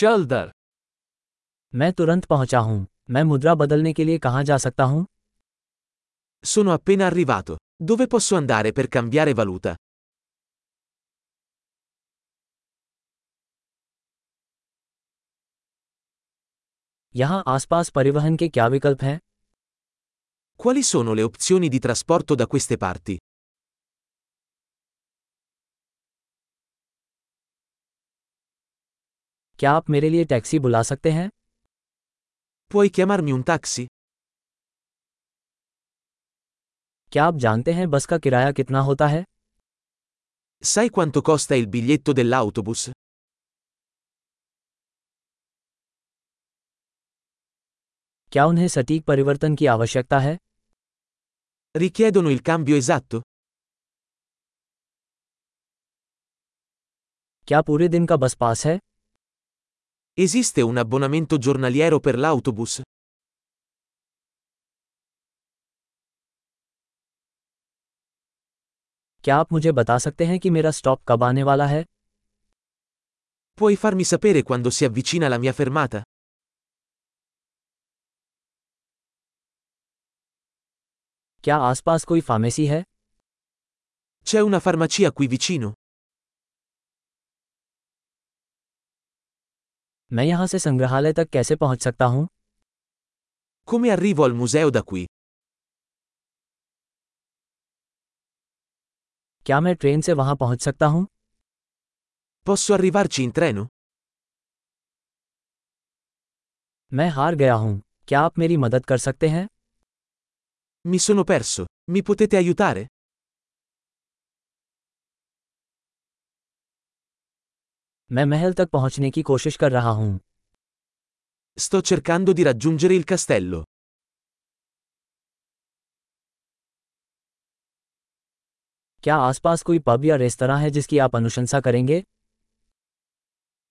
चल दर मैं तुरंत पहुंचा हूं मैं मुद्रा बदलने के लिए कहां जा सकता हूं Sono appena arrivato. Dove posso andare per cambiare valuta? यहां आसपास परिवहन के क्या विकल्प हैं Quali sono le opzioni di trasporto da queste parti? क्या आप मेरे लिए टैक्सी बुला सकते हैं? पोई क्या मार म्यून टैक्सी क्या आप जानते हैं बस का किराया कितना होता है? साई क्वान तो इल बिलियेटो दिल्ला ऑटोबूस क्या उन्हें सटीक परिवर्तन की आवश्यकता है? Richiedono il cambio esatto? क्या पूरे दिन का बस पास है? Esiste un abbonamento giornaliero per l'autobus? क्या आप मुझे बता सकते हैं कि मेरा स्टॉप कब आने वाला है Puoi farmi sapere quando si avvicina la mia fermata? क्या आसपास कोई फार्मेसी है C'è una farmacia qui vicino? मैं यहाँ से संग्रहालय तक कैसे पहुँच सकता हूँ Come arrivo al museo da qui? क्या मैं ट्रेन से वहाँ पहुँच सकता हूँ Posso arrivarci in treno? मैं हार गया हूँ क्या आप मेरी मदद कर सकते हैं Mi sono perso. Mi potete aiutare? मैं महल तक पहुँचने की कोशिश कर रहा हूँ Sto cercando di raggiungere il castello. क्या आसपास कोई पब या रेस्तरां है जिसकी आप अनुशंसा करेंगे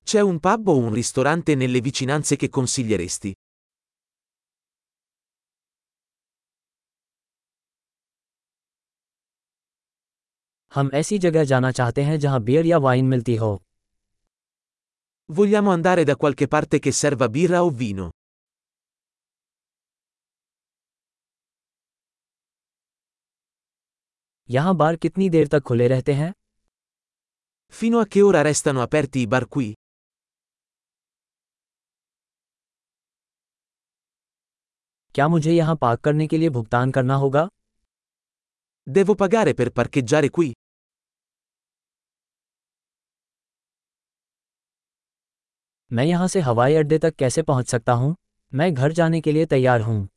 C'è un pub o un ristorante nelle vicinanze che consiglieresti? हम ऐसी जगह जाना चाहते हैं जहाँ बियर या वाइन मिलती हो Vogliamo andare da qualche parte che serva birra o vino. यहाँ बार कितनी देर तक खुले रहते हैं Fino a che ora restano aperti i bar qui? क्या मुझे यहाँ पार्क करने के लिए भुगतान करना होगा Devo pagare per parcheggiare qui? मैं यहाँ से हवाई अड्डे तक कैसे पहुँच सकता हूँ मैं घर जाने के लिए तैयार हूँ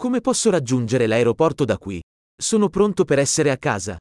Come posso raggiungere l'aeroporto da qui? Sono pronto per essere a casa.